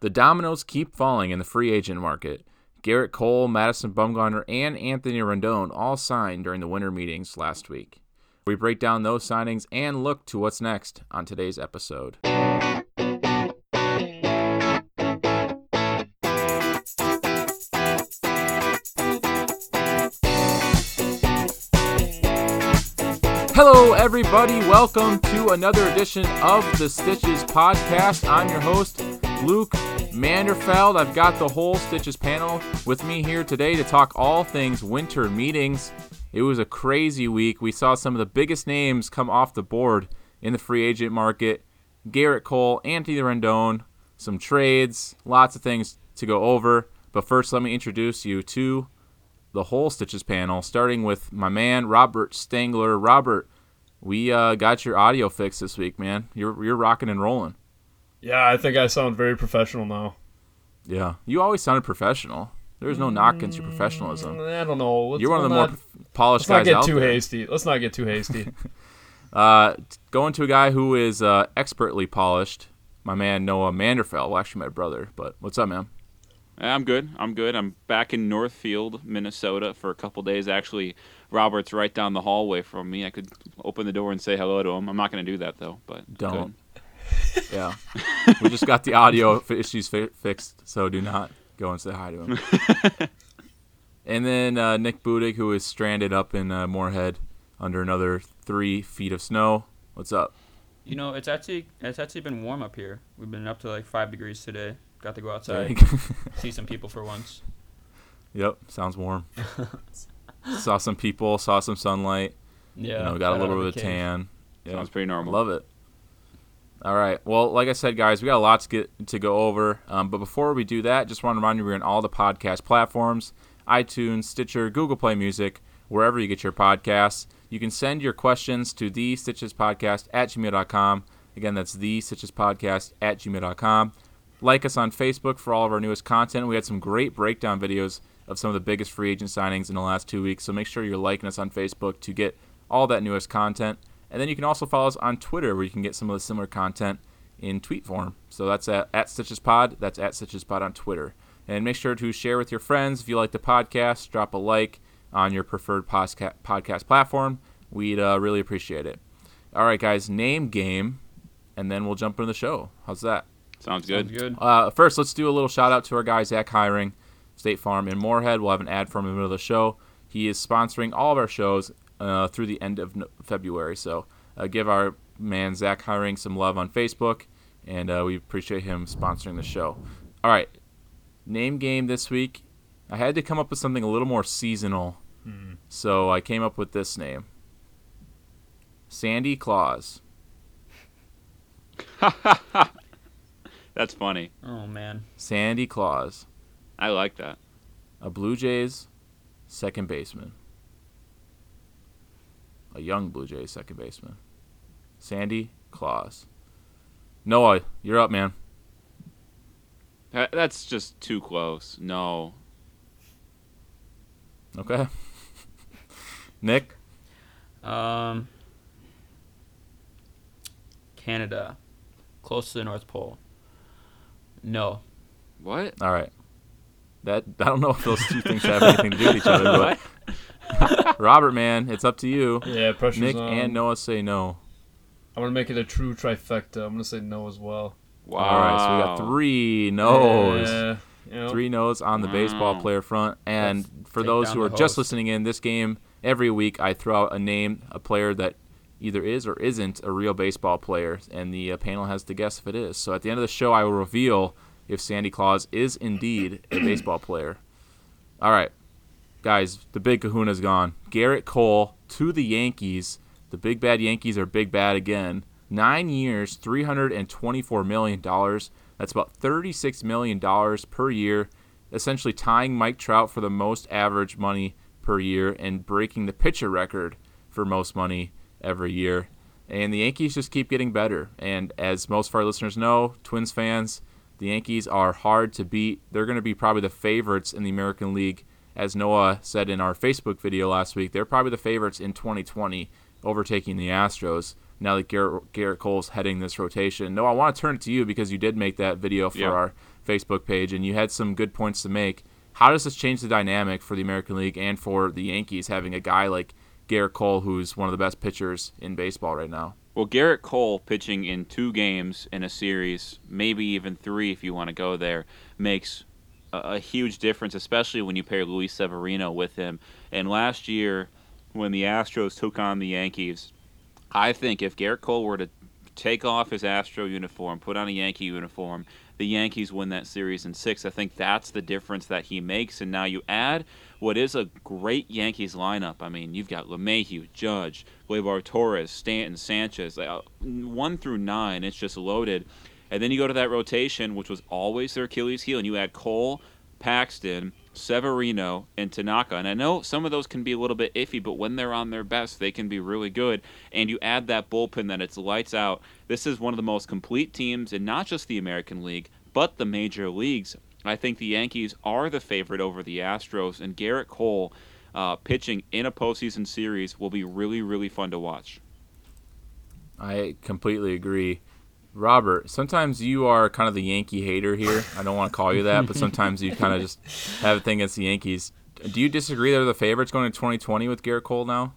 The dominoes keep falling in the free agent market. Gerrit Cole, Madison Bumgarner, and Anthony Rendon all signed during the winter meetings last week. We break down those signings and look to what's next on today's episode. Hello, everybody. Welcome to another edition of the Stitches podcast. I'm your host, Luke Manderfeld. I've got the whole Stitches panel with me here today to talk all things winter meetings. It was a crazy week. We saw some of the biggest names come off the board in the free agent market Gerrit Cole, Anthony Rendon, some trades, lots of things to go over. But first, let me introduce you to the whole Stitches panel, starting with my man Robert Stangler. Robert, we uh, got your audio fixed this week, man. You're you're rocking and rolling. Yeah, I think I sound very professional now. Yeah, you always sounded professional. There's no knock against your professionalism. Mm, I don't know. Let's, You're one of the not, more polished guys out Let's not get too there. hasty. Let's not get too hasty. Uh, t- going to a guy who is uh, expertly polished, my man Noah Manderfeld. Well, actually, my brother. But what's up, man? I'm good. I'm good. I'm back in Northfield, Minnesota for a couple days. Actually, Robert's right down the hallway from me. I could open the door and say hello to him. I'm not going to do that though. But Don't. Yeah, we just got the audio issues fi- fixed, so do not go and say hi to him. and then uh, Nick Budig, who is stranded up in uh, Moorhead under another three feet of snow. What's up? You know, it's actually it's actually been warm up here. We've been up to like five degrees today. Got to go outside, see some people for once. yep, sounds warm. saw some people, saw some sunlight. Yeah, you know, got a little bit of cave. tan. Yeah. Sounds pretty normal. Love it. All right. Well, like I said, guys, we got a lot to get to go over. Um, but before we do that, just want to remind you we're on all the podcast platforms: iTunes, Stitcher, Google Play Music, wherever you get your podcasts. You can send your questions to the Stitches Podcast at gmail.com. Again, that's the Stitches Podcast at gmail.com. Like us on Facebook for all of our newest content. We had some great breakdown videos of some of the biggest free agent signings in the last two weeks. So make sure you're liking us on Facebook to get all that newest content. And then you can also follow us on Twitter where you can get some of the similar content in tweet form. So that's at, at Stitches Pod. That's at Stitches Pod on Twitter. And make sure to share with your friends. If you like the podcast, drop a like on your preferred posca- podcast platform. We'd uh, really appreciate it. All right, guys, name game, and then we'll jump into the show. How's that? Sounds good. Sounds good. Uh, first, let's do a little shout out to our guy Zack Heuring, State Farm in Moorhead. We'll have an ad for him in the middle of the show. He is sponsoring all of our shows uh, through the end of no- February. So uh, give our man Zack Heuring some love on Facebook, and uh, we appreciate him sponsoring the show. All right, name game this week. I had to come up with something a little more seasonal, so I came up with this name. Sandy Claus. That's funny. Oh man, Sandy Claus. I like that. a Blue Jays second baseman, a young Blue Jays second baseman, Sandy Claus. Noah, you're up, man. That's just too close. No. Okay. Nick, um, Canada, close to the North Pole. No, What? all right. That I don't know if those two things have anything to do with each other, What? but Robert, man, it's up to you. yeah, pressure's Nick on. and Noah say no. I'm gonna make it a true trifecta. I'm gonna say no as well. Wow. All right, so we got three no's. Yeah, you know, Three no's on the baseball player front. And Let's for those who are the just listening in, this game, every week I throw out a name, a player that either is or isn't a real baseball player, and the uh, panel has to guess if it is. So at the end of the show, I will reveal if Sandy Claus is indeed a baseball player. All right, guys, the big kahuna's gone. Gerrit Cole to the Yankees. The big bad Yankees are big bad again. Nine years, $324 million. That's about $36 million per year, essentially tying Mike Trout for the most average money per year and breaking the pitcher record for most money every year. And the Yankees just keep getting better. And as most of our listeners know, Twins fans, the Yankees are hard to beat. They're going to be probably the favorites in the American League. As Noah said in our Facebook video last week, they're probably the favorites in 2020, overtaking the Astros now that Gerrit, Gerrit Cole's heading this rotation. Noah, I want to turn it to you because you did make that video for Yeah. our Facebook page, and you had some good points to make. How does this change the dynamic for the American League and for the Yankees having a guy like Gerrit Cole, who's one of the best pitchers in baseball right now? Well, Gerrit Cole pitching in two games in a series, maybe even three if you want to go there, makes a, huge difference, especially when you pair Luis Severino with him. And last year, when the Astros took on the Yankees, I think if Gerrit Cole were to take off his Astro uniform, put on a Yankee uniform, the Yankees win that series in six. I think that's the difference that he makes. And now you add what is a great Yankees lineup. I mean, you've got LeMahieu, Judge, Gleyber Torres, Stanton, Sanchez, one through nine. It's just loaded. And then you go to that rotation, which was always their Achilles heel, and you add Cole, Paxton, Severino, and Tanaka. And I know some of those can be a little bit iffy, but when they're on their best, they can be really good. And you add that bullpen that it's lights out. This is one of the most complete teams in not just the American League, but the major leagues. I think the Yankees are the favorite over the Astros, and Gerrit Cole uh, pitching in a postseason series will be really, really fun to watch. I completely agree. Robert, sometimes you are kind of the Yankee hater here. I don't want to call you that, but sometimes you kind of just have a thing against the Yankees. Do you disagree they're the favorites going to 2020 with Gerrit Cole now?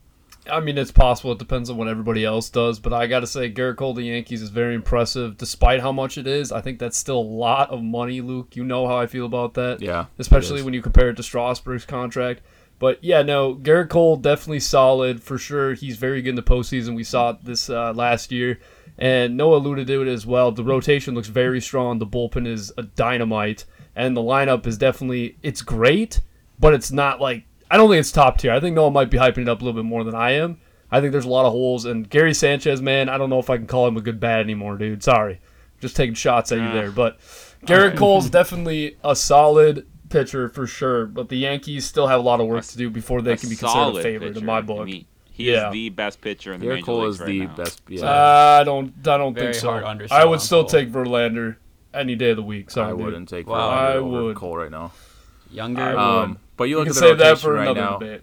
I mean, it's possible. It depends on what everybody else does. But I got to say, Gerrit Cole, the Yankees, is very impressive. Despite how much it is, I think that's still a lot of money, Luke. You know how I feel about that. Yeah. Especially when you compare it to Strasburg's contract. But yeah, no, Gerrit Cole definitely solid for sure. He's very good in the postseason. We saw it this uh, last year. And Noah alluded to it as well. The rotation looks very strong. The bullpen is a dynamite. And the lineup is definitely, it's great, but it's not like I don't think it's top tier. I think Noah might be hyping it up a little bit more than I am. I think there's a lot of holes. And Gary Sanchez, man, I don't know if I can call him a good bat anymore, dude. Sorry. Just taking shots at you there. But Gerrit Cole's definitely a solid pitcher for sure. But the Yankees still have a lot of work to do before they can be considered a favorite pitcher. in my I book. mean, he Yeah. is the best pitcher in the Gerrit major Cole leagues is right the now. best. Yeah, Uh, I don't. I don't Very think so. hard I would still Cole. take Verlander any day of the week. Sorry, I wouldn't take Wow. Verlander I over would. Cole right now. Younger. I would. Um, but you You look can at the save that rotation for right now. debate.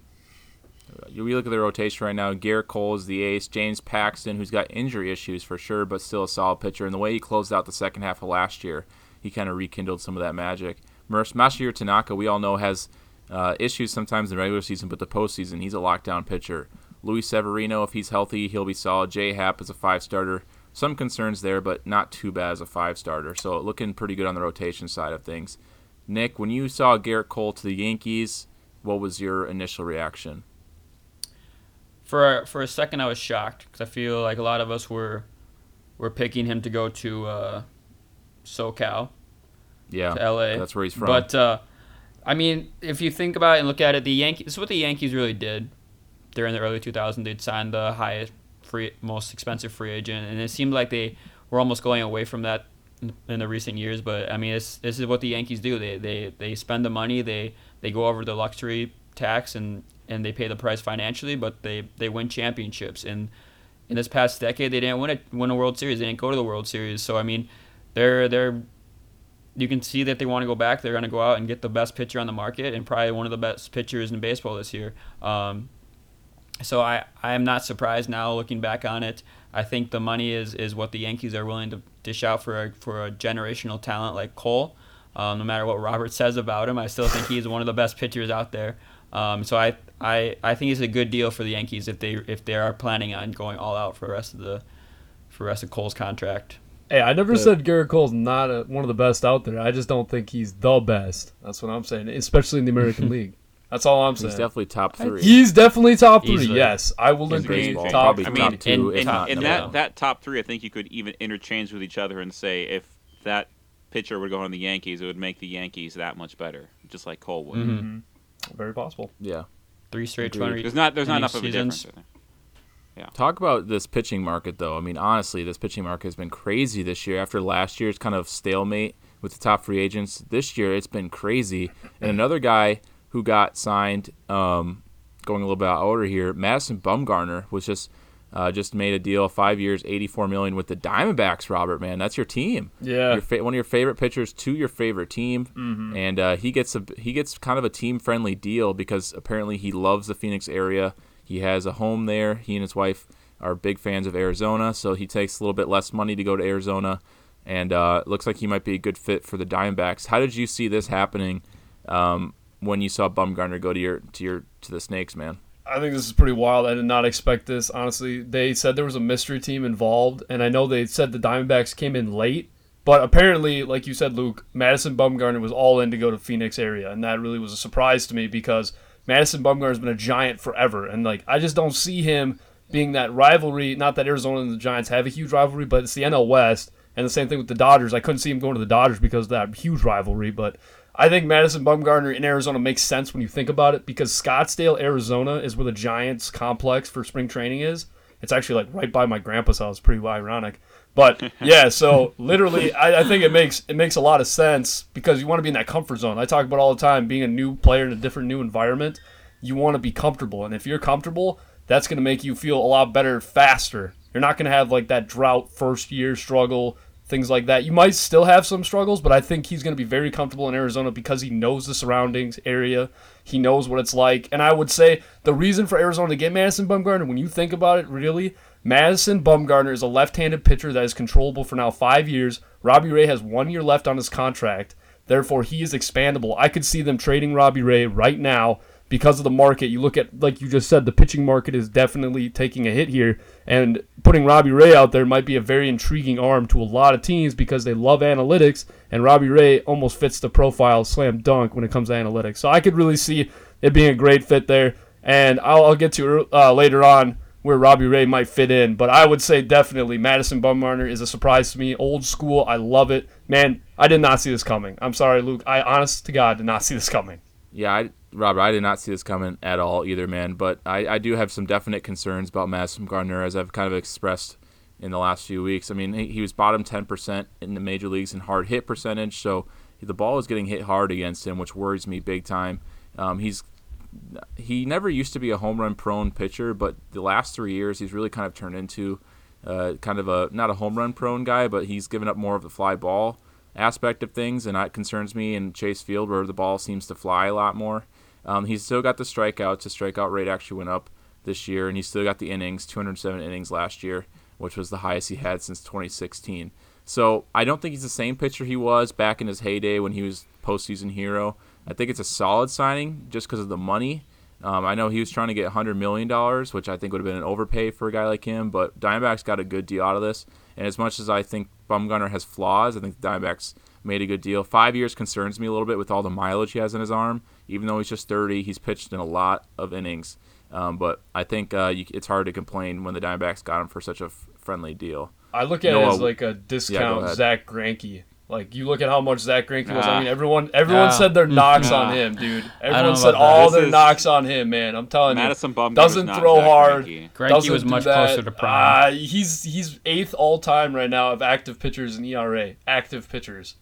You we look at the rotation right now. Gerrit Cole is the ace. James Paxton, who's got injury issues for sure, but still a solid pitcher. And the way he closed out the second half of last year, he kind of rekindled some of that magic. Mas- Masahiro Tanaka, we all know, has uh, issues sometimes in the regular season, but the postseason, he's a lockdown pitcher. Luis Severino, if he's healthy, he'll be solid. J Happ is a five starter. Some concerns there, but not too bad as a five starter. So looking pretty good on the rotation side of things. Nick, when you saw Gerrit Cole to the Yankees, what was your initial reaction? for for a second I was shocked because I feel like a lot of us were were picking him to go to uh, SoCal Yeah, to LA. that's where he's from. But uh, I mean, if you think about it and look at it, the Yankees. This is what the Yankees really did during the early 2000s. They'd signed the highest free, most expensive free agent, and it seemed like they were almost going away from that in, in the recent years. But I mean, it's, this is what the Yankees do. They they they spend the money. They they go over the luxury tax and and they pay the price financially, but they they win championships. And in this past decade, they didn't win a win a World Series. They didn't go to the World Series. So I mean, they're they're you can see that they want to go back. They're going to go out and get the best pitcher on the market and probably one of the best pitchers in baseball this year. Um, so I, I am not surprised now looking back on it. I think the money is, is what the Yankees are willing to dish out for a, for a generational talent like Cole. Um, no matter what Robert says about him, I still think he's one of the best pitchers out there. Um, so I, I I think it's a good deal for the Yankees if they if they are planning on going all out for the rest of the for the rest of Cole's contract. Hey, I never The- said Gerrit Cole's not a, one of the best out there. I just don't think he's the best. That's what I'm saying, especially in the American League. That's all I'm saying. he's definitely top three. He's definitely top three. Easily. Yes, I will In agree. baseball, Top probably I mean, top two, in, if in, not in that, that top three, I think you could even interchange with each other and say if that pitcher would go on the Yankees, it would make the Yankees that much better, just like Cole would. Mm-hmm. very possible. Yeah. Three straight Agreed. 20 There's not there's not inning enough of a seasons. difference. there. Talk about this pitching market, though. I mean, honestly, this pitching market has been crazy this year. After last year's kind of stalemate with the top free agents, this year it's been crazy. And another guy who got signed, um, going a little bit out of order here, Madison Bumgarner was just uh, just made a deal, five years, eighty-four million with the Diamondbacks. Robert, man, that's your team. Yeah. your fa- one of your favorite pitchers to your favorite team, Mm-hmm. and uh, he gets a he gets kind of a team friendly deal because apparently he loves the Phoenix area. He has a home there. He and his wife are big fans of Arizona, so he takes a little bit less money to go to Arizona, and uh, looks like he might be a good fit for the Diamondbacks. How did you see this happening um, when you saw Bumgarner go to your to your to the Snakes, man? I think this is pretty wild. I did not expect this. Honestly, they said there was a mystery team involved, and I know they said the Diamondbacks came in late, but apparently, like you said, Luke, Madison Bumgarner was all in to go to Phoenix area, and that really was a surprise to me because Madison Bumgarner has been a giant forever, and like I just don't see him being that rivalry. Not that Arizona and the Giants have a huge rivalry, but it's the NL West, and the same thing with the Dodgers. I couldn't see him going to the Dodgers because of that huge rivalry, but I think Madison Bumgarner in Arizona makes sense when you think about it because Scottsdale, Arizona is where the Giants complex for spring training is. It's actually like right by my grandpa's house. Pretty ironic. But yeah, so literally, I, I, think it makes it makes a lot of sense because you want to be in that comfort zone. I talk about all the time being a new player in a different new environment. You want to be comfortable, and if you're comfortable, that's going to make you feel a lot better faster. You're not going to have like that drought first year struggle things like that. You might still have some struggles, but I think he's going to be very comfortable in Arizona because he knows the surroundings area. He knows what it's like. And I would say the reason for Arizona to get Madison Bumgarner, when you think about it, really, Madison Bumgarner is a left handed pitcher that is controllable for now five years. Robbie Ray has one year left on his contract. Therefore, he is expandable. I could see them trading Robbie Ray right now because of the market. You look at, like you just said, the pitching market is definitely taking a hit here. And putting Robbie Ray out there might be a very intriguing arm to a lot of teams because they love analytics. And Robbie Ray almost fits the profile slam dunk when it comes to analytics. So I could really see it being a great fit there. And I'll, I'll get to uh, later on where Robbie Ray might fit in. But I would say definitely Madison Bumgarner is a surprise to me. Old school. I love it. Man, I did not see this coming. I'm sorry, Luke. I, honest to God, did not see this coming. Yeah, I, Robert, I did not see this coming at all either, man. But I, I do have some definite concerns about Madison Gardner, as I've kind of expressed in the last few weeks. I mean, he, he was bottom 10% in the major leagues in hard hit percentage, so the ball is getting hit hard against him, which worries me big time. Um, he's he never used to be a home run prone pitcher, but the last three years he's really kind of turned into uh, kind of a not a home run prone guy, but he's given up more of the fly ball aspect of things, and that concerns me in Chase Field where the ball seems to fly a lot more. Um, he's still got the strikeouts. His strikeout rate actually went up this year, and he's still got the innings, 207 innings last year, which was the highest he had since 2016. So I don't think he's the same pitcher he was back in his heyday when he was postseason hero. I think it's a solid signing just because of the money. Um, I know he was trying to get $100 million, which I think would have been an overpay for a guy like him, but Diamondbacks got a good deal out of this. And as much as I think Bumgarner has flaws, I think the Diamondbacks made a good deal. Five years concerns me a little bit with all the mileage he has in his arm. Even though he's just 30, he's pitched in a lot of innings. Um, but I think uh, you, it's hard to complain when the Diamondbacks got him for such a f- friendly deal. I look at Noah, it as like a discount yeah, Zack Greinke. Like you look at how much Zack Greinke was. I mean, everyone everyone said their knocks on him, dude. Everyone said all their knocks on him, man. I'm telling Madison you, Bumgarner doesn't throw hard. Greinke was much closer to prime. Uh, he's he's eighth all time right now of active pitchers in ERA. Active pitchers.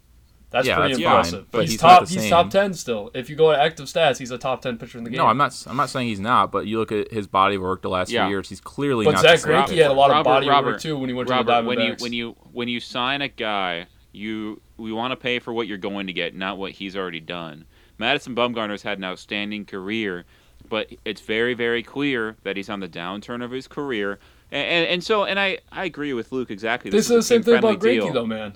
That's yeah, pretty that's impressive. Fine, but he's, he's top. He's top ten still. If you go to active stats, he's a top ten pitcher in the game. No, I'm not. I'm not saying he's not. But you look at his body of work the last yeah. few years. He's clearly but not. But Zack Greinke had a lot of body Robert, work too when he went Robert, to the Diamondbacks. When you when you when you sign a guy, you we want to pay for what you're going to get, not what he's already done. Madison Bumgarner's had an outstanding career, but it's very very clear that he's on the downturn of his career. And, and, and so, and I, I agree with Luke exactly. This, this is the same thing about Greinke, though, man.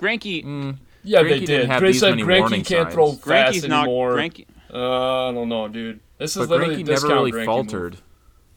Greinke, mm. Yeah, Greinke they did. Gray said Greinke can't throw fast not, anymore. Greinke, uh, I don't know, dude. This is but literally Greinke never really Greinke faltered. Move.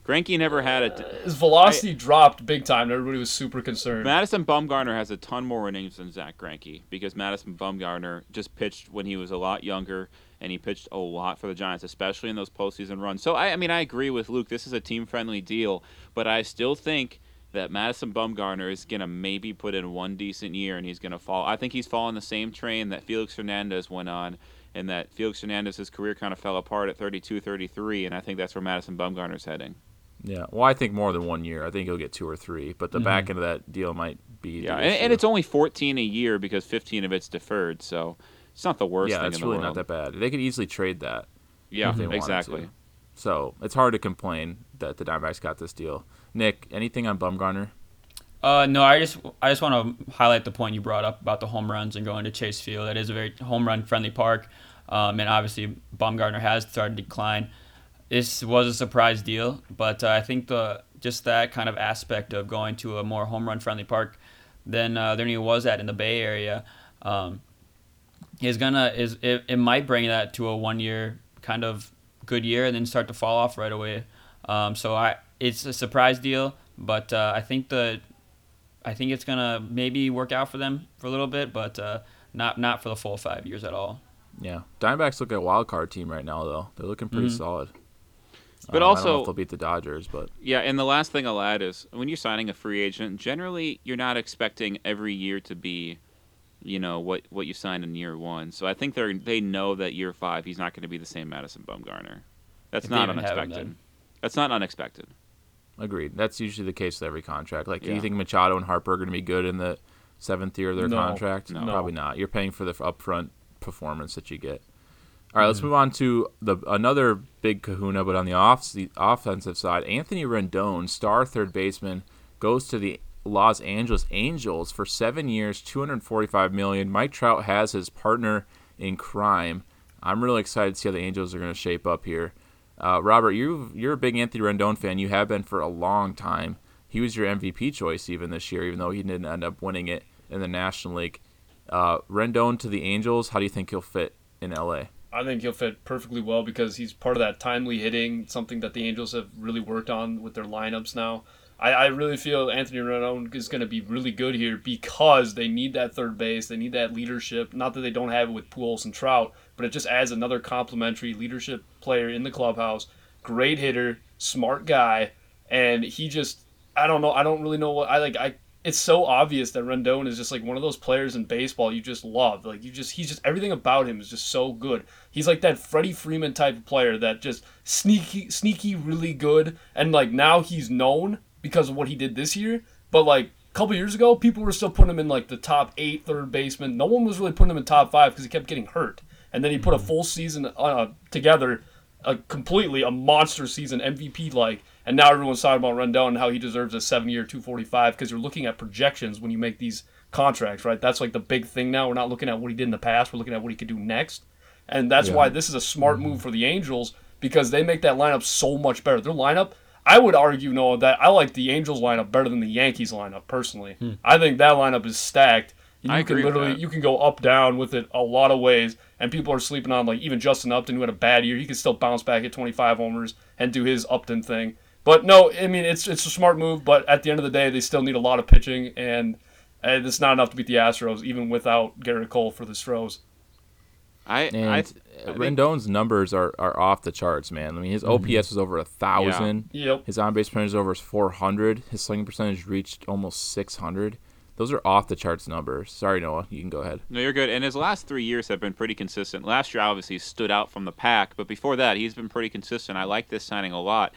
Greinke never had it. Uh, his velocity I, dropped big time. and Everybody was super concerned. Madison Bumgarner has a ton more innings than Zack Greinke because Madison Bumgarner just pitched when he was a lot younger and he pitched a lot for the Giants, especially in those postseason runs. So I, I mean, I agree with Luke. This is a team-friendly deal, but I still think that Madison Bumgarner is going to maybe put in one decent year and he's going to fall. I think he's following the same train that Felix Hernandez went on and that Felix Hernandez's career kind of fell apart at 32, 33, and I think that's where Madison Bumgarner's heading. Yeah, well, I think more than one year. I think he'll get two or three, but the mm-hmm. back end of that deal might be. Yeah, and, and, it's only 14 a year because 15 of it's deferred, so it's not the worst. Yeah, it's really not that bad. They could easily trade that. Yeah, exactly. So it's hard to complain that the Diamondbacks got this deal. Nick, anything on Bumgarner? Uh, no, I just I just want to highlight the point you brought up about the home runs and going to Chase Field. It is a very home run friendly park, um, and obviously Bumgarner has started to decline. This was a surprise deal, but uh, I think the just that kind of aspect of going to a more home run friendly park than uh, than he was at in the Bay Area. Um, is gonna is it, it might bring that to a one year kind of good year and then start to fall off right away. Um, so I it's a surprise deal, but uh, I think the I think it's gonna maybe work out for them for a little bit, but uh, not not for the full five years at all. Yeah, Diamondbacks look at a wild card team right now though. They're looking pretty Mhm. solid. But Um, I don't know also- if they'll beat the Dodgers, but Yeah, and the last thing I'll add is when you're signing a free agent, generally you're not expecting every year to be, you know, what what you signed in year one. So I think they are they know that year five he's not going to be the same Madison Bumgarner. That's If not even have him unexpected. That's not unexpected. agreed. That's usually the case with every contract. Like, do Yeah. you think Machado and Harper are going to be good in the seventh year of their No. contract? No. Probably not. You're paying for the upfront performance that you get. All right, let's move on to the another big Kahuna, but on the off the offensive side, Anthony Rendon, star third baseman, goes to the Los Angeles Angels for seven years, 245 million. Mike Trout has his partner in crime. I'm really excited to see how the Angels are going to shape up here. Uh, Robert, you you're a big Anthony Rendon fan. You have been for a long time. He was your MVP choice even this year, even though he didn't end up winning it in the National League. Uh, Rendon to the Angels. How do you think he'll fit in LA? I think he'll fit perfectly well because he's part of that timely hitting, something that the Angels have really worked on with their lineups now. I, I really feel Anthony Rendon is going to be really good here because they need that third base. They need that leadership. Not that they don't have it with Pujols and Trout, but it just adds another complementary leadership player in the clubhouse. Great hitter, smart guy, and he just I don't know. I don't really know what I like. I it's so obvious that Rendon is just like one of those players in baseball you just love. Like you just he's just everything about him is just so good. He's like that Freddie Freeman type of player that just sneaky sneaky really good and like now he's known because of what he did this year. But like a couple years ago, people were still putting him in like the top eight third baseman. No one was really putting him in top five because he kept getting hurt. And then he put a full season uh, together, a completely a monster season MVP like. And now everyone's talking about Rendon and how he deserves a seven year 245 because you're looking at projections when you make these contracts, right? That's like the big thing now. We're not looking at what he did in the past. We're looking at what he could do next. And that's Yeah. why this is a smart move for the Angels because they make that lineup so much better. Their lineup, I would argue, Noah, that I like the Angels lineup better than the Yankees lineup personally. Hmm. I think that lineup is stacked. You I can agree with literally that. you can go up down with it a lot of ways, and people are sleeping on like even Justin Upton who had a bad year. He could still bounce back at 25 homers and do his Upton thing. But no, I mean it's it's a smart move. But at the end of the day, they still need a lot of pitching, and it's not enough to beat the Astros even without Gerrit Cole for the Stros. I And I, uh, I think- Rendon's numbers are, are off the charts, man. I mean, his OPS was over a thousand. Yep. His on base percentage is over 400. His slugging percentage reached almost 600. Those are off the charts numbers. Sorry, Noah. You can go ahead. No, you're good. And his last three years have been pretty consistent. Last year, obviously, stood out from the pack, but before that, he's been pretty consistent. I like this signing a lot.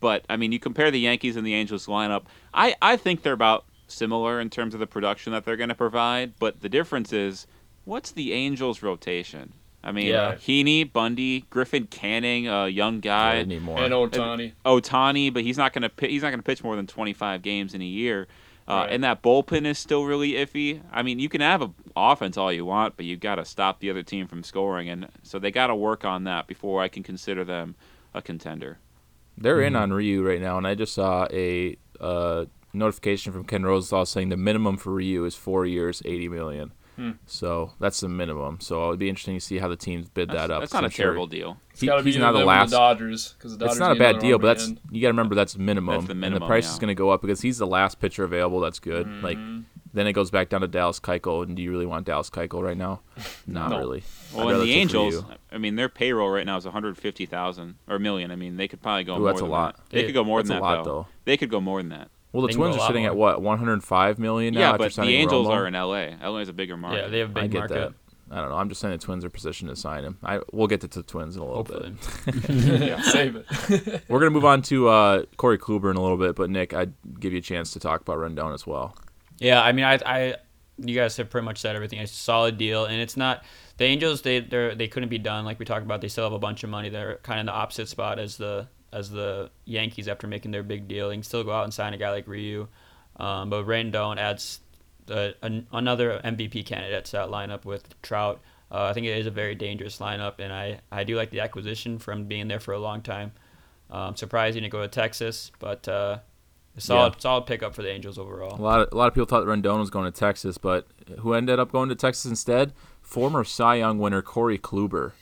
But I mean, you compare the Yankees and the Angels lineup. I I think they're about similar in terms of the production that they're going to provide. But the difference is, what's the Angels' rotation? I mean, Yeah. Heaney, Bundy, Griffin, Canning, a young guy. I. And Ohtani. Ohtani, but he's not going to he's not going to pitch more than 25 games in a year. Uh, Right. And that bullpen is still really iffy. I mean, you can have an offense all you want, but you've got to stop the other team from scoring, and so they got to work on that before I can consider them a contender. They're Mm-hmm. in on Ryu right now, and I just saw a uh, notification from Ken Rosenthal saying the minimum for Ryu is four years, 80 million. Hmm. So that's the minimum. So it'd be interesting to see how the teams bid That's, that up. that's 'cause not a I'm sure terrible deal. He- got to be he's not the last. the Dodgers the Dodgers. It's not a bad deal, but that's again. you got to remember that's minimum. That's the and the price yeah. is going to go up because he's the last pitcher available. That's good. Like Mm-hmm. Then it goes back down to Dallas Keuchel. And do you really want Dallas Keuchel right now? Not No. really. Well, and the Angels, I mean, their payroll right now is 150,000 or a million. I mean, they could probably go Ooh, more that's a lot. that. They Yeah, could go more that's than a that lot, though. though. They could go more than that. Well, the They Twins are sitting lot at what 105 million now. yeah, but the Angels Romo? are in LA. LA is a bigger market. Yeah, they have a big I get market. that. I don't know. I'm just saying the Twins are positioned to sign him. I we'll get to the Twins in a little Hopefully. bit. Save it. We're gonna move on to uh, Corey Kluber in a little bit, but Nick, I'd give you a chance to talk about Rendon as well. Yeah, I mean, I, I, you guys have pretty much said everything. It's a solid deal, and it's not the Angels. They they they couldn't be done like we talked about. They still have a bunch of money. They're kind of in the opposite spot as the as the Yankees after making their big deal. They can still go out and sign a guy like Ryu, um, but Rendon adds an, another MVP candidate to that lineup with Trout. Uh, I think it is a very dangerous lineup, and I, I do like the acquisition from being there for a long time. Um, surprising to go to Texas, but uh, solid Yeah. solid pickup for the Angels overall. A lot of, a lot of people thought Rendon was going to Texas, but who ended up going to Texas instead? Former Cy Young winner Corey Kluber,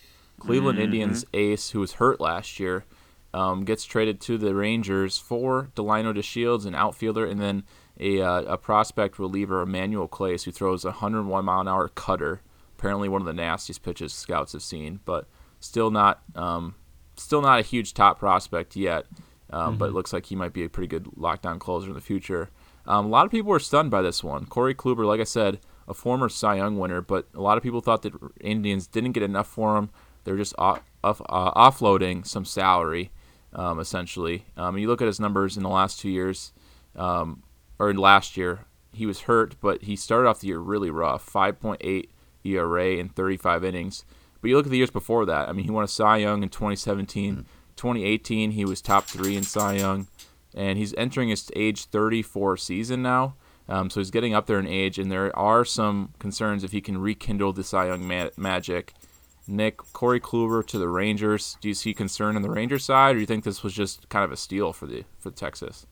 Cleveland Indians ace who was hurt last year, um, gets traded to the Rangers for Delino DeShields, an outfielder, and then a, uh, a prospect reliever, Emmanuel Clase, who throws a 101 mile an hour cutter. Apparently, one of the nastiest pitches scouts have seen, but still not um, still not a huge top prospect yet. Um, But it looks like he might be a pretty good lockdown closer in the future. Um, a lot of people were stunned by this one. Corey Kluber, like I said, a former Cy Young winner, but a lot of people thought that Indians didn't get enough for him. They're just off, off, uh, offloading some salary, um, essentially. Um, you look at his numbers in the last two years, um, or in last year, he was hurt, but he started off the year really rough 5.8 ERA in 35 innings. But you look at the years before that. I mean, he won a Cy Young in 2017. 2018, he was top three in Cy Young. And he's entering his age 34 season now. Um, so he's getting up there in age, and there are some concerns if he can rekindle the Cy Young ma- magic. Nick, Corey Kluber to the Rangers. Do you see concern on the Rangers side, or do you think this was just kind of a steal for the for Texas?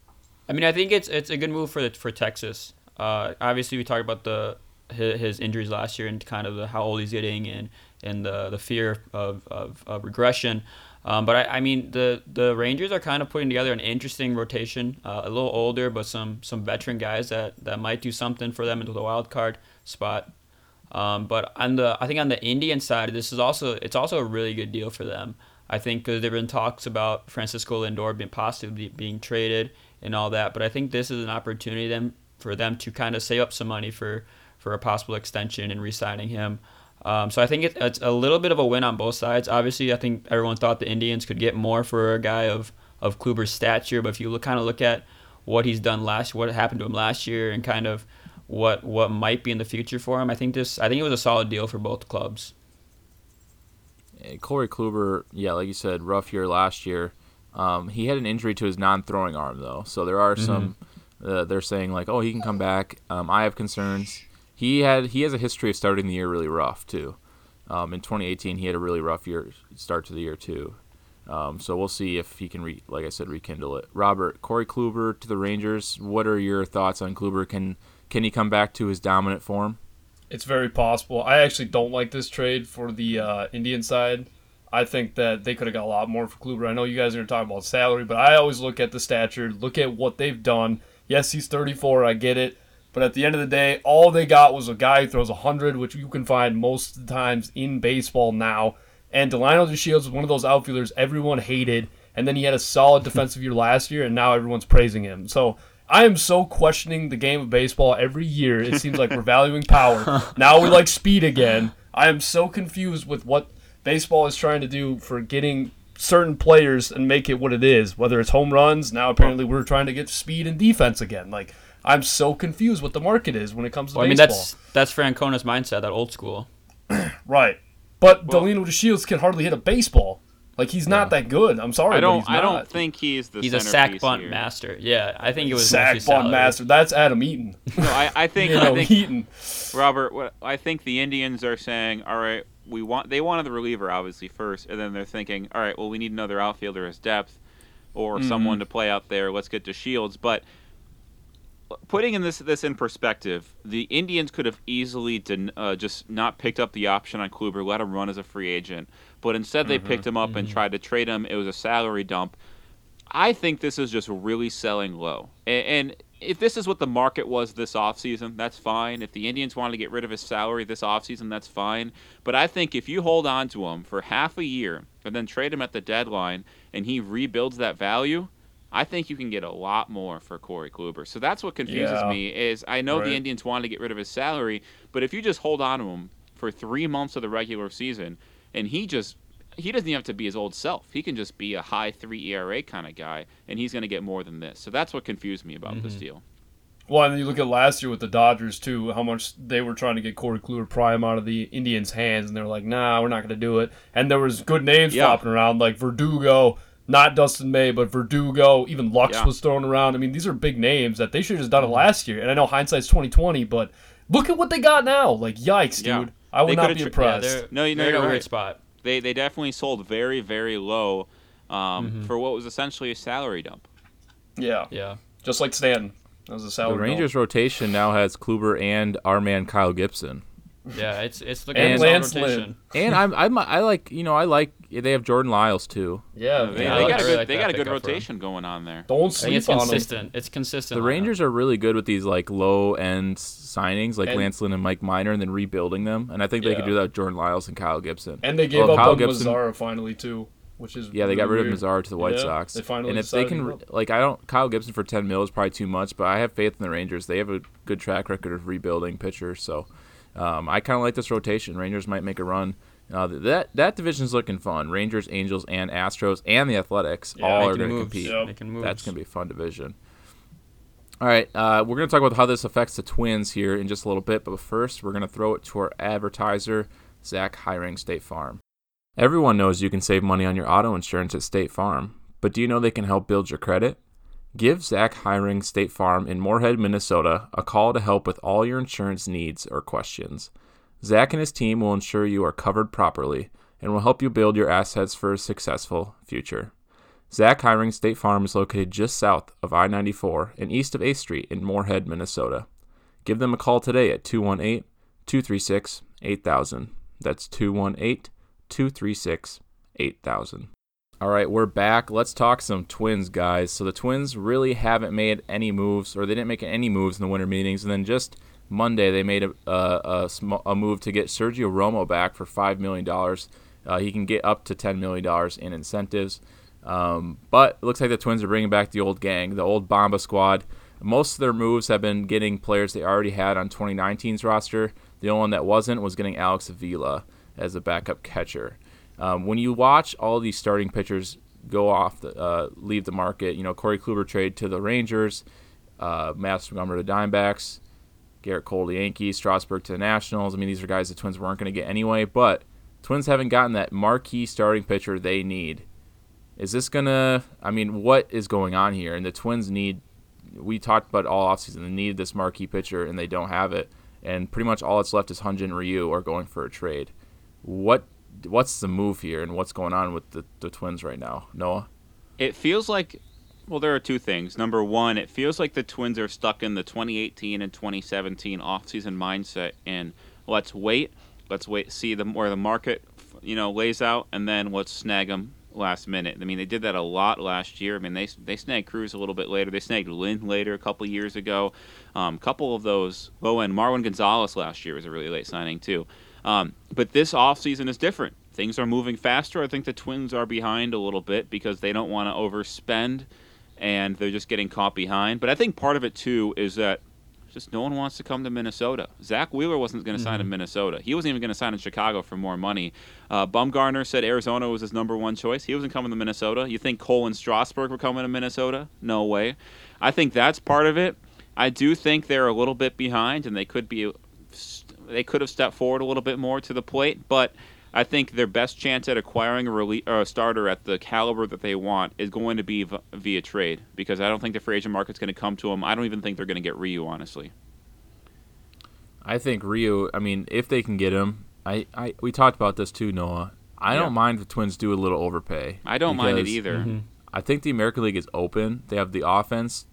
I mean, I think it's it's a good move for the, for Texas. Uh, obviously, we talked about the his, injuries last year and kind of the, how old he's getting and and the the fear of of, of regression. Um, but I, I mean, the the Rangers are kind of putting together an interesting rotation. Uh, a little older, but some some veteran guys that, that might do something for them into the wild card spot. Um, but on the I think on the Indian side, this is also it's also a really good deal for them. I think because there have been talks about Francisco Lindor being possibly being traded and all that, but I think this is an opportunity for them to kind of save up some money for for a possible extension and re-signing him. Um, so I think it, it's a little bit of a win on both sides. Obviously, I think everyone thought the Indians could get more for a guy of of Kluber's stature, but if you look kind of look at what he's done last, what happened to him last year, and kind of what what might be in the future for him, I think this I think it was a solid deal for both clubs. Corey Kluber, yeah, like you said, rough year last year. Um, he had an injury to his non-throwing arm though, so there are some. Uh, they're saying like, oh, he can come back. Um, I have concerns. He had he has a history of starting the year really rough too. Um, in 2018, he had a really rough year start to the year too. Um, so we'll see if he can, re, like I said, rekindle it. Robert Corey Kluber to the Rangers. What are your thoughts on Kluber? Can can he come back to his dominant form? It's very possible. I actually don't like this trade for the uh, Indian side. I think that they could have got a lot more for Kluber. I know you guys are talking about salary, but I always look at the stature, look at what they've done. Yes, he's 34. I get it. But at the end of the day, all they got was a guy who throws 100, which you can find most of the times in baseball now. And Delino DeShields was one of those outfielders everyone hated. And then he had a solid defensive year last year, and now everyone's praising him. So I am so questioning the game of baseball every year. It seems like we're valuing power. Now we like speed again. I am so confused with what baseball is trying to do for getting certain players and make it what it is. Whether it's home runs, now apparently we're trying to get speed and defense again. Like I'm so confused what the market is when it comes to Well, I mean, that's that's Francona's mindset, that old school. right. But Well- Delino DeShields can hardly hit a baseball. Like he's not that good. I'm sorry, I don't. But he's I don't think he's the. He's a sack centerpiece bunt here. master. Yeah, I think it was sack mostly bunt salary. master. That's Adam Eaton. No, I, I think. you I think Eaton. Robert, what I think the Indians are saying, all right, we want they wanted the reliever obviously first, and then they're thinking, all right, well we need another outfielder as depth, or Mm-hmm. someone to play out there. Let's get to Shields. But putting in this this in perspective, the Indians could have easily den- uh, just not picked up the option on Kluber, let him run as a free agent, but instead they picked him up and tried to trade him. It was a salary dump. I think this is just really selling low. A- And if this is what the market was this offseason, that's fine. If the Indians wanted to get rid of his salary this offseason, that's fine. But I think if you hold on to him for half a year and then trade him at the deadline and he rebuilds that value, I think you can get a lot more for Corey Kluber. So that's what confuses Yeah. me is I know Right. the Indians wanted to get rid of his salary, but if you just hold on to him for 3 months of the regular season and he just he doesn't even have to be his old self. He can just be a high 3 ERA kind of guy and he's going to get more than this. So that's what confused me about this mm-hmm. deal. Well, and then you look at last year with the Dodgers too, how much they were trying to get Corey Kluber prime out of the Indians' hands, and they were like, "Nah, we're not going to do it." And there was good names Yeah. flopping around, like Verdugo, not Dustin May, but Verdugo. Even Lux Yeah. was thrown around. I mean, these are big names that they should have just done it last year. And I know hindsight's twenty twenty, but look at what they got now. Like, yikes, Yeah. dude! I would not be tra- Yeah, impressed. they're, No, you know, they're in a you're weird right. spot. They they definitely sold very very low um, Mm-hmm. for what was essentially a salary dump. yeah. Yeah. just like Stanton. That was a The salary. ball. Rangers rotation now has Kluber and our man Kyle Gibson. Yeah, it's it's looking And Lance rotation. Lynn. And I'm, I'm I like you know I like they have Jordan Lyles too. Yeah, They, Yeah, they I got a really good, like they got a good pickup for him. rotation going on there. don't sleep it's on him. consistent. It's consistent. The lineup. Rangers are really good with these like low end signings like And- Lance Lynn and Mike Minor and then rebuilding them. And I think they could do that with Jordan Lyles and Kyle Gibson. And they gave Well, up Kyle on Gibson- Mazara finally too, which is Yeah, they got rid really of Mazara to the White Yeah, Sox. they finally and if they can, like, I don't. Kyle Gibson for ten mil is probably too much, but I have faith in the Rangers. They have a good track record of rebuilding pitchers, so um, I kind of like this rotation. Rangers might make a run. Uh, that that division's looking fun. Rangers, Angels, and Astros, and the Athletics Yeah, all are going to compete. Yep. That's going to be a fun division. All right, uh, we're going to talk about how this affects the Twins here in just a little bit, but first, we're going to throw it to our advertiser, Zack Heuring State Farm. Everyone knows you can save money on your auto insurance at State Farm, but do you know they can help build your credit? Give Zack Heuring State Farm in Moorhead, Minnesota a call to help with all your insurance needs or questions. Zack and his team will ensure you are covered properly and will help you build your assets for a successful future. Zack Heuring State Farm is located just south of I 94 and east of 8th Street in Moorhead, Minnesota. Give them a call today at 218 236 8000. That's 218 236 8000. All right, we're back. Let's talk some Twins, guys. So the Twins really haven't made any moves, or they didn't make any moves in the winter meetings, and then just Monday they made a a, a, a move to get Sergio Romo back for five million dollars. Uh, he can get up to ten million dollars in incentives. Um, but it looks like the Twins are bringing back the old gang, the old Bomba squad. Most of their moves have been getting players they already had on 2019's roster. The only one that wasn't was getting Alex Avila as a backup catcher. Um, when you watch all these starting pitchers go off, the, uh, leave the market, you know, Corey Kluber trade to the Rangers, uh, Matt Montgomery to Dimebacks, Gerrit Cole to Yankees, Strasburg to the Nationals. I mean, these are guys the Twins weren't going to get anyway, but Twins haven't gotten that marquee starting pitcher they need. Is this gonna? I mean, what is going on here? And the Twins need. We talked about all offseason. They need this marquee pitcher, and they don't have it. And pretty much all that's left is Hyun-jin Ryu are going for a trade. What What's the move here, and what's going on with the, the Twins right now, Noah? It feels like, well, there are two things. Number one, it feels like the Twins are stuck in the 2018 and 2017 offseason mindset, and let's wait, let's wait, see the where the market, you know, lays out, and then let's snag them last minute. I mean, they did that a lot last year. I mean, they they snagged Cruz a little bit later. They snagged Lynn later a couple years ago. A um, couple of those. Oh, and Marwin Gonzalez last year was a really late signing too. Um, but this offseason is different. Things are moving faster. I think the Twins are behind a little bit because they don't want to overspend and they're just getting caught behind. But I think part of it too is that just no one wants to come to Minnesota. Zack Wheeler wasn't going to sign in Minnesota. He wasn't even going to sign in Chicago for more money. Uh, Bumgarner said Arizona was his number one choice. He wasn't coming to Minnesota. You think Cole and Strasburg were coming to Minnesota? No way. I think that's part of it. I do think they're a little bit behind, and they could be they could have stepped forward a little bit more to the plate, but I think their best chance at acquiring a, rele- or a starter at the caliber that they want is going to be v- via trade because I don't think the free agent market's going to come to them. I don't even think they're going to get Ryu, honestly. I think Ryu. I mean, if they can get him, I, I we talked about this too, Noah. I Yeah. don't mind if the Twins do a little overpay. I don't mind it because either. Mm-hmm. I think the American League is open. They have the offense,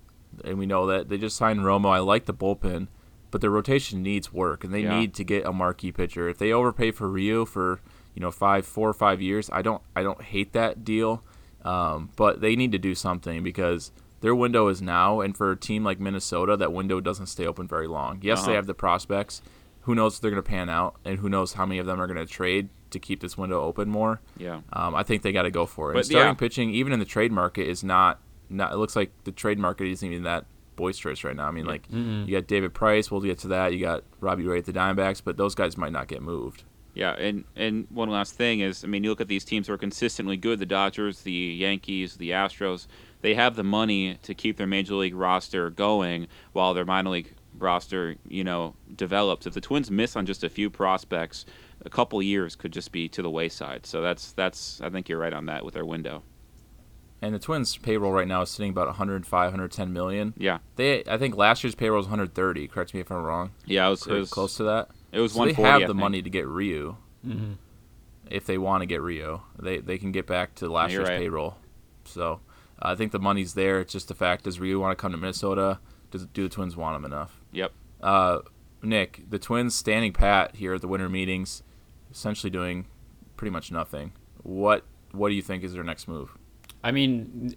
and we know that they just signed Romo. I like the bullpen, but their rotation needs work, and they Yeah. need to get a marquee pitcher. If they overpay for Ryu for you know five, four or five years, I don't I don't hate that deal, um, but they need to do something because their window is now, and for a team like Minnesota, that window doesn't stay open very long. Yes, they Uh-huh. have the prospects. Who knows if they're going to pan out, and who knows how many of them are going to trade to keep this window open more. Yeah. Um, I think they got to go for it. But, and starting yeah. pitching, even in the trade market, is not. Not. It looks like the trade market isn't even that boisterous right now. I mean, like mm-hmm. you got David Price. We'll get to that. You got Robbie Ray at the Diamondbacks, but those guys might not get moved. Yeah, and and one last thing is, I mean, you look at these teams who are consistently good: the Dodgers, the Yankees, the Astros. They have the money to keep their major league roster going while their minor league roster, you know, develops. If the Twins miss on just a few prospects, a couple years could just be to the wayside. So that's that's I think you're right on that with their window. And the Twins' payroll right now is sitting about 105, 110 million. Yeah, They, I think last year's payroll was 130. Correct me if I'm wrong. yeah, it was, it was close to that. It was So they 140. have I the think. money to get Ryu. If they want to get Ryu, they they can get back to last you're year's right. payroll. So, I think the money's there. It's just the fact: does Ryu want to come to Minnesota? Does do the Twins want him enough? Yep. Uh, Nick, the Twins standing pat here at the winter meetings, essentially doing pretty much nothing. What What do you think is their next move? I mean,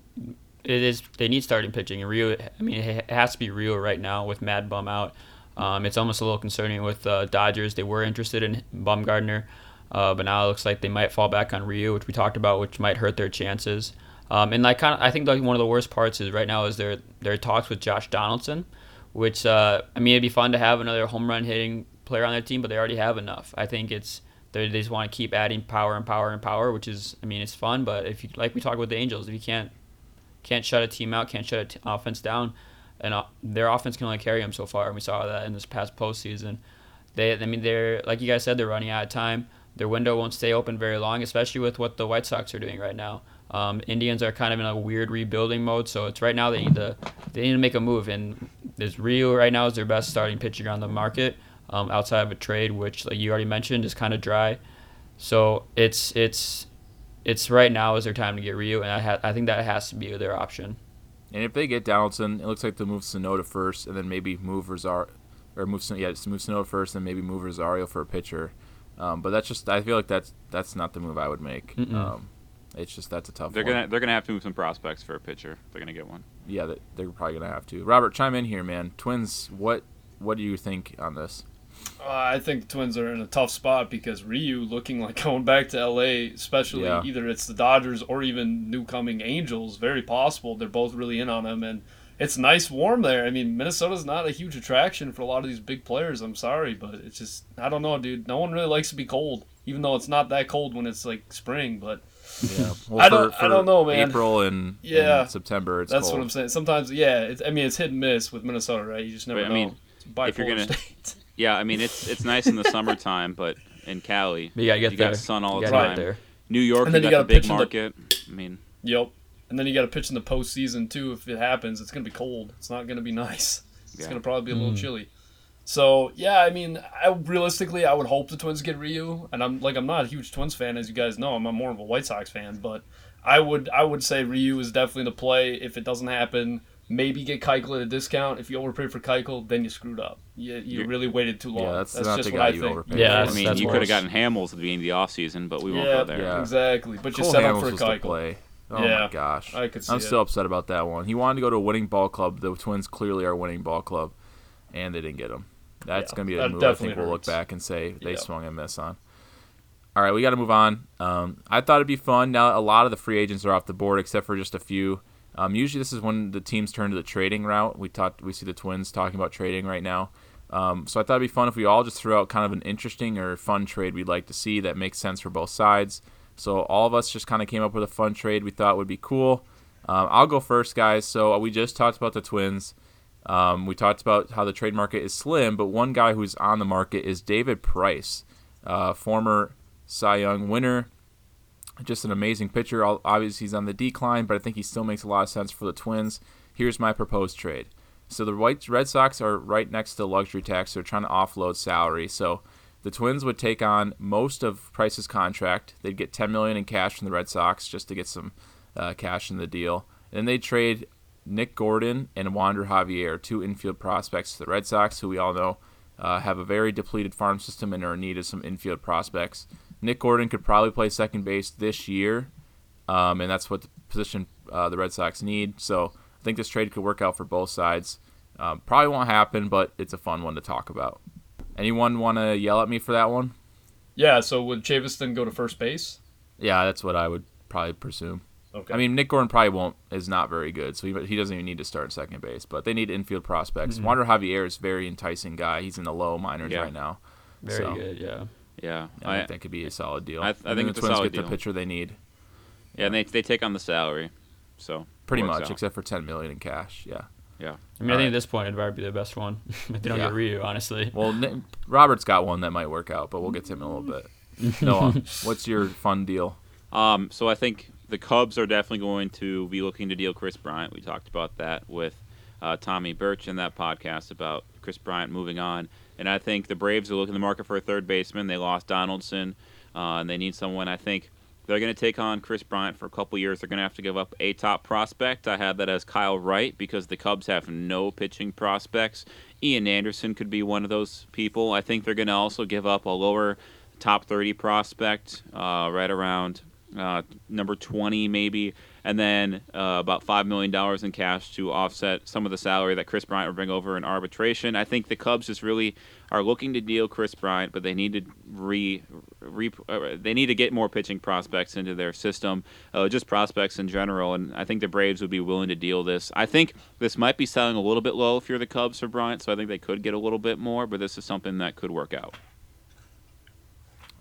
it is they need starting pitching. And I mean, it has to be Ryu right now with Mad Bum out. Um, it's almost a little concerning with uh, Dodgers. They were interested in Bumgarner, uh, but now it looks like they might fall back on Ryu, which we talked about, which might hurt their chances. Um, and like kind of, I think like one of the worst parts is right now is their their talks with Josh Donaldson, which uh, I mean it'd be fun to have another home run hitting player on their team, but they already have enough. I think it's they just want to keep adding power and power and power, which is I mean it's fun, but if you like we talked about the Angels, if you can't can't shut a team out, can't shut an t- offense down, and uh, their offense can only carry them so far. And we saw that in this past postseason. They, I mean, they're like you guys said, they're running out of time. Their window won't stay open very long, especially with what the White Sox are doing right now. Um, Indians are kind of in a weird rebuilding mode, so it's right now they need to they need to make a move. And there's Ryu right now is their best starting pitcher on the market um, outside of a trade, which like you already mentioned is kind of dry. So it's it's it's right now is their time to get Ryu, and I ha- I think that has to be their option. And if they get Donaldson, it looks like they'll move Sanó to first, and then maybe move Rosario, or move yeah, just move Sanó to first, and maybe move Rosario for a pitcher. Um, but that's just I feel like that's that's not the move I would make. Um, it's just that's a tough. They're one. gonna they're gonna have to move some prospects for a pitcher. They're gonna get one. Yeah, they're probably gonna have to. Robert, chime in here, man. Twins, what what do you think on this? Uh, I think the Twins are in a tough spot because Ryu looking like going back to LA, especially Yeah. either it's the Dodgers or even new coming Angels, very possible. They're both really in on him, and it's nice warm there. I mean, Minnesota's not a huge attraction for a lot of these big players. I'm sorry, but it's just I don't know, dude. No one really likes to be cold, even though it's not that cold when it's like spring. But Yeah, I don't- I don't know, man. April and, Yeah. and September, it's that's cold. what I'm saying. Sometimes, yeah, it's, I mean, it's hit and miss with Minnesota, right? You just never I know. mean, It's if you're gonna- state. Yeah, I mean it's it's nice in the summertime, but in Cali, But you gotta get you there. got sun all You the time. there. New York, And you then you got the gotta big pitch in the- market. I mean, Yep. And then you got to pitch in the postseason too. If it happens, it's gonna be cold. It's not gonna be nice. It's Yeah. gonna probably be a little hmm. chilly. So yeah, I mean, I realistically, I would hope the Twins get Ryu, and I'm like, I'm not a huge Twins fan, as you guys know. I'm more of a White Sox fan, but I would, I would say Ryu is definitely the play. If it doesn't happen, maybe get Keuchel at a discount. If you overpay for Keuchel, then you screwed up. You, you You're- really waited too long. Yeah, that's, that's not just the what guy I you think. overpay. Yeah, for. I mean, you could have gotten Hamels at the beginning of the offseason, but we won't Yeah, go there. Yeah. exactly. But you Cole set up for was the Keuchel. play. Oh Yeah, my gosh, I could see I'm it. still upset about that one. He wanted to go to a winning ball club. The Twins clearly are a winning ball club, and they didn't get him. That's Yeah, gonna be a move I definitely think we'll look back and say they Yeah. swung and miss on. All right, we got to move on. Um, I thought it'd be fun. Now a lot of the free agents are off the board, except for just a few. Um, usually, this is when the teams turn to the trading route. We talked. We see the Twins talking about trading right now. Um, so I thought it'd be fun if we all just threw out kind of an interesting or fun trade we'd like to see that makes sense for both sides. So all of us just kind of came up with a fun trade we thought would be cool. Um, I'll go first, guys. So we just talked about the Twins. Um, we talked about how the trade market is slim, but one guy who's on the market is David Price, uh, former Cy Young winner. Just an amazing pitcher. Obviously, he's on the decline, but I think he still makes a lot of sense for the Twins. Here's my proposed trade. So the White Red Sox are right next to luxury tax. They're trying to offload salary. So the Twins would take on most of Price's contract. They'd get 10 million in cash from the Red Sox just to get some uh, cash in the deal. And they trade Nick Gordon and Wander Javier, two infield prospects to the Red Sox, who we all know uh, have a very depleted farm system and are in need of some infield prospects. Nick Gordon could probably play second base this year, um, and that's what the position uh, the Red Sox need. So I think this trade could work out for both sides. Um, probably won't happen, but it's a fun one to talk about. Anyone want to yell at me for that one? Yeah. So would Chavis then go to first base? Yeah, that's what I would probably presume. Okay. I mean, Nick Gordon probably won't is not very good, so he, he doesn't even need to start second base. But they need infield prospects. Wander Javier is very enticing guy. He's in the low minors Yeah. right now. Very So, good, yeah. Yeah, I, I, think that could be a solid deal. I- I think the it's a Twins solid get the pitcher they need, yeah, and they they take on the salary, so pretty much, out. except for ten million in cash. Yeah. yeah. I mean, I think right. at this point it'd probably be the best one if they don't Yeah. get Ryu, honestly. Well, Nick, Robert's got one that might work out, but we'll get to him in a little bit. Noah, what's your fun deal? Um, so I think the Cubs are definitely going to be looking to deal Kris Bryant. We talked about that with uh, Tommy Birch in that podcast about Kris Bryant moving on. And I think the Braves are looking in the market for a third baseman. They lost Donaldson, uh, and they need someone. I think they're going to take on Kris Bryant for a couple years. They're going to have to give up a top prospect. I have that as Kyle Wright because the Cubs have no pitching prospects. Ian Anderson could be one of those people. I think they're going to also give up a lower top 30 prospect, uh, right around uh, number 20 maybe, and then uh, about $5 million in cash to offset some of the salary that Kris Bryant will bring over in arbitration. I think the Cubs just really are looking to deal Kris Bryant, but they need to re, re uh, they need to get more pitching prospects into their system, uh, just prospects in general. And I think the Braves would be willing to deal this. I think this might be selling a little bit low if you're the Cubs for Bryant, so I think they could get a little bit more, but this is something that could work out.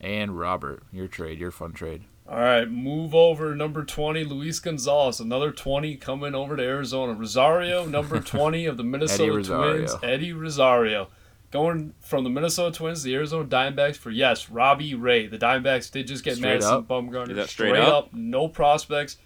And Robert, your trade, your fun trade. All right, move over number 20, Luis Gonzalez. Another 20 coming over to Arizona. Rosario, number 20 of the Minnesota Rosario. Twins. Eddie Rosario. Going from the Minnesota Twins to the Arizona Diamondbacks for, yes, Robbie Ray. The Diamondbacks did just get Straight Madison up? Bumgarner. Is that straight up? No prospects.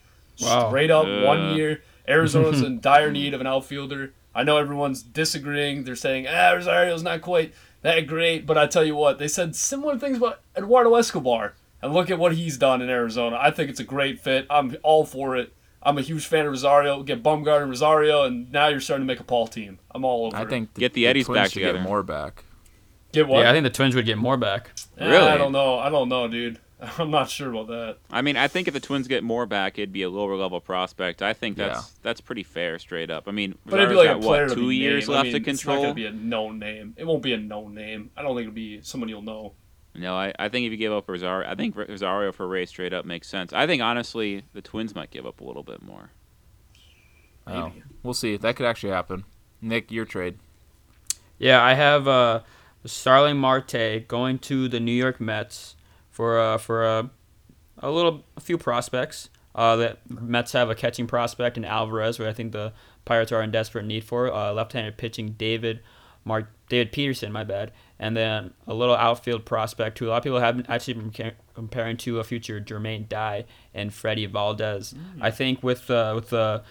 Wow. Straight up, Uh. one year. Arizona's in dire need of an outfielder. I know everyone's disagreeing. They're saying, ah, Rosario's not quite that great. But I tell you what, they said similar things about Eduardo Escobar. And look at what he's done in Arizona. I think it's a great fit. I'm all for it. I'm a huge fan of Rosario. Get Bumgarner and Rosario, and now you're starting to make a Paul team. I'm all over I it. think Get the Eddies Twins back should together. Get more back. Get what? Yeah, I think the Twins would get more back. Eh, Really? I don't know. I don't know, dude. I'm not sure about that. I mean, I think if the Twins get more back, it'd be a lower level prospect. I think that's Yeah. that's pretty fair, straight up. I mean, But it'd be like got, player what, two years named. left I mean, to It's not control. gonna be a known name. It won't be a known name. I don't think it'll be someone you'll know. No, I, I think if you give up Rosario, I think Rosario for Ray straight up makes sense. I think honestly, the Twins might give up a little bit more. Oh, Maybe. we'll see. That could actually happen. Nick, your trade. Yeah, I have uh, Starling Marte going to the New York Mets for uh, for uh, a little a few prospects. Uh, the Mets have a catching prospect in Alvarez, where I think the Pirates are in desperate need for. Uh, left-handed pitching David Mark David Peterson, my bad, and then a little outfield prospect who a lot of people have actually been comparing to a future Jermaine Dye and Freddy Valdez. I think with uh, with the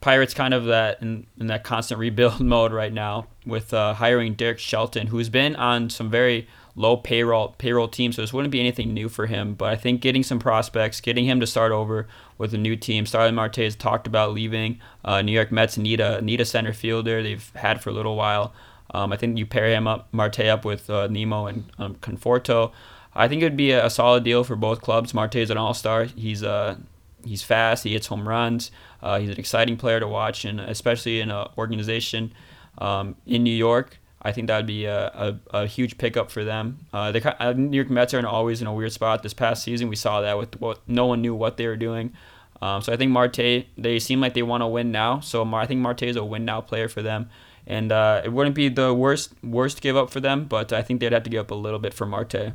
Pirates kind of that in, in that constant rebuild mode right now with uh, hiring Derek Shelton, who's been on some very low payroll payroll teams, so this wouldn't be anything new for him. But I think getting some prospects, getting him to start over with a new team. Starling Marte has talked about leaving. Uh, New York Mets need a need a center fielder. They've had for a little while. Um, I think you pair him up, Marte up with uh, Nimmo and um, Conforto. I think it would be a, solid deal for both clubs. Marte is an all star. He's uh, he's fast. He hits home runs. Uh, he's an exciting player to watch, and especially in an organization um, in New York, I think that would be a, a, a huge pickup for them. Uh, the uh, New York Mets are always in a weird spot. This past season, we saw that with what no one knew what they were doing. Um, so I think Marte, they seem like they want to win now. So I think Marte is a win now player for them, and uh, it wouldn't be the worst worst give up for them, but I think they'd have to give up a little bit for Marte.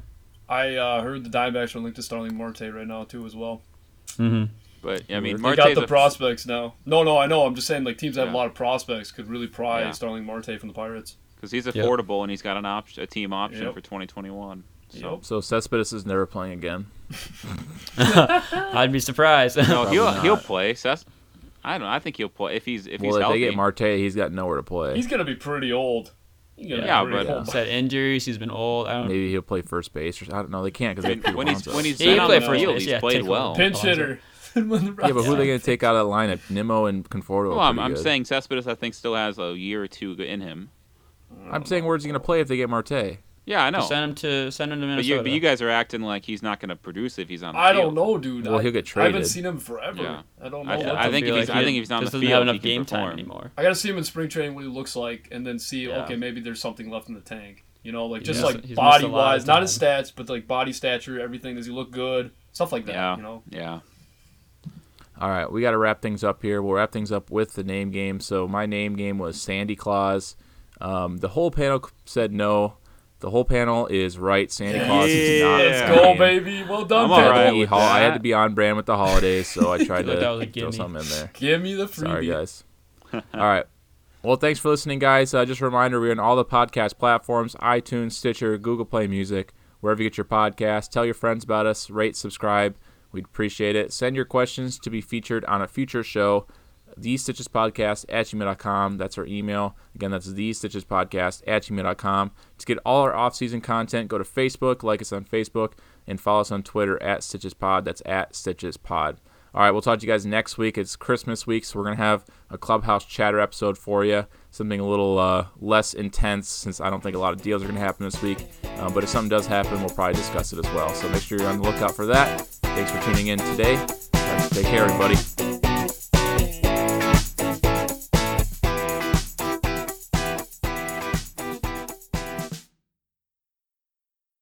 I uh, heard the Diamondbacks are linked to Starling Marte right now too as well. hmm But I mean, They Marte's got the a- prospects now. No, no, I know. I'm just saying like teams that have a lot of prospects could really pry Yeah. Starling Marte from the Pirates. because he's Yep. affordable and he's got an option, a team option Yep. for 2021. So. Yep. So Cespedes is never playing again. I'd be surprised. No, Probably he'll not. he'll play. Seth, I don't. know. I think he'll play if he's if well, he's if healthy. they get Marte, he's got nowhere to play. He's gonna be pretty old. He's Yeah, but- old. He's had injuries. He's been old. I don't. Maybe he'll play first base, or I don't know. They can't because they have when he's Alonso. when he's Yeah, been he on played the first field, base, he's yeah, played well. pinch hitter. Yeah, but who are they going to take out of the lineup? Nimmo and Conforto. Well, I'm, I'm saying Cespedes, I think, still has a year or two in him. I'm saying where's he going to play if they get Marte? Yeah, I know. Send him to send him to But Minnesota. you, but you guys are acting like he's not going to produce if he's on the I field. don't know, dude. Well, I, he'll get traded. I haven't seen him forever. Yeah. I don't know. I- what I think if feel he's- I think if he's on the just doesn't field, have enough can game time anymore. I gotta see him in spring training what he looks like, and then see Yeah. okay maybe there's something left in the tank. You know, like just missed- like he's body a lot of wise, not his stats, but like body stature, everything. Does he look good? Stuff like that. Yeah, You know. yeah. All right, we got to wrap things up here. We'll wrap things up with the name game. So my name game was Sandy Claus. Um, the whole panel said no. The whole panel is right. Sandy Claus is not. Yeah. Let's name. go, baby. Well done, I'm I had, to be with hol- I had to be on brand with the holidays, so I tried to that was a throw something in there. Give me the freebie. Sorry, guys. all right. Well, thanks for listening, guys. Uh, just a reminder, we're on all the podcast platforms iTunes, Stitcher, Google Play Music, wherever you get your podcasts. Tell your friends about us, rate, subscribe. We'd appreciate it. Send your questions to be featured on a future show. The Stitches Podcast at gmail.com. That's our email. Again, that's the Stitches Podcast at gmail.com. To get all our off season content, go to Facebook, like us on Facebook. and follow us on Twitter at Stitches Pod. That's at Stitches Pod. All right, we'll talk to you guys next week. It's Christmas week, so we're going to have a Clubhouse Chatter episode for you. Something a little uh, less intense since I don't think a lot of deals are going to happen this week. Uh, but if something does happen, we'll probably discuss it as well. So make sure you're on the lookout for that. Thanks for tuning in today. Take care, everybody.